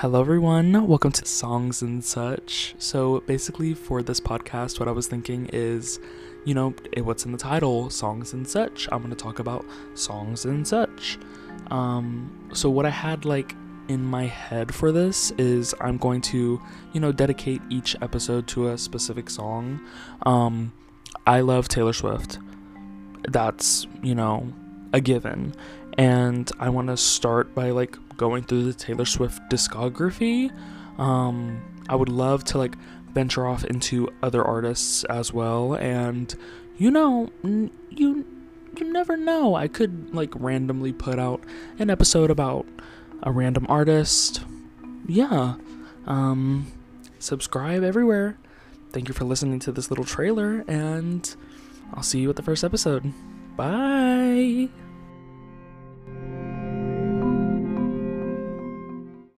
Hello, everyone. Welcome to Songs and Such. So, basically, for this podcast, what I was thinking is, you know, eh, what's in the title, Songs and Such. I'm going to talk about songs and such. Um, so, what I had like in my head for this is I'm going to, you know, dedicate each episode to a specific song. Um, I love Taylor Swift. That's, you know, a given. And I want to start by like going through the Taylor Swift discography. Um, I would love to like venture off into other artists as well, and you know, n- you you never know. I could like randomly put out an episode about a random artist. Yeah. Um, subscribe everywhere. Thank you for listening to this little trailer, and I'll see you at the first episode. Bye.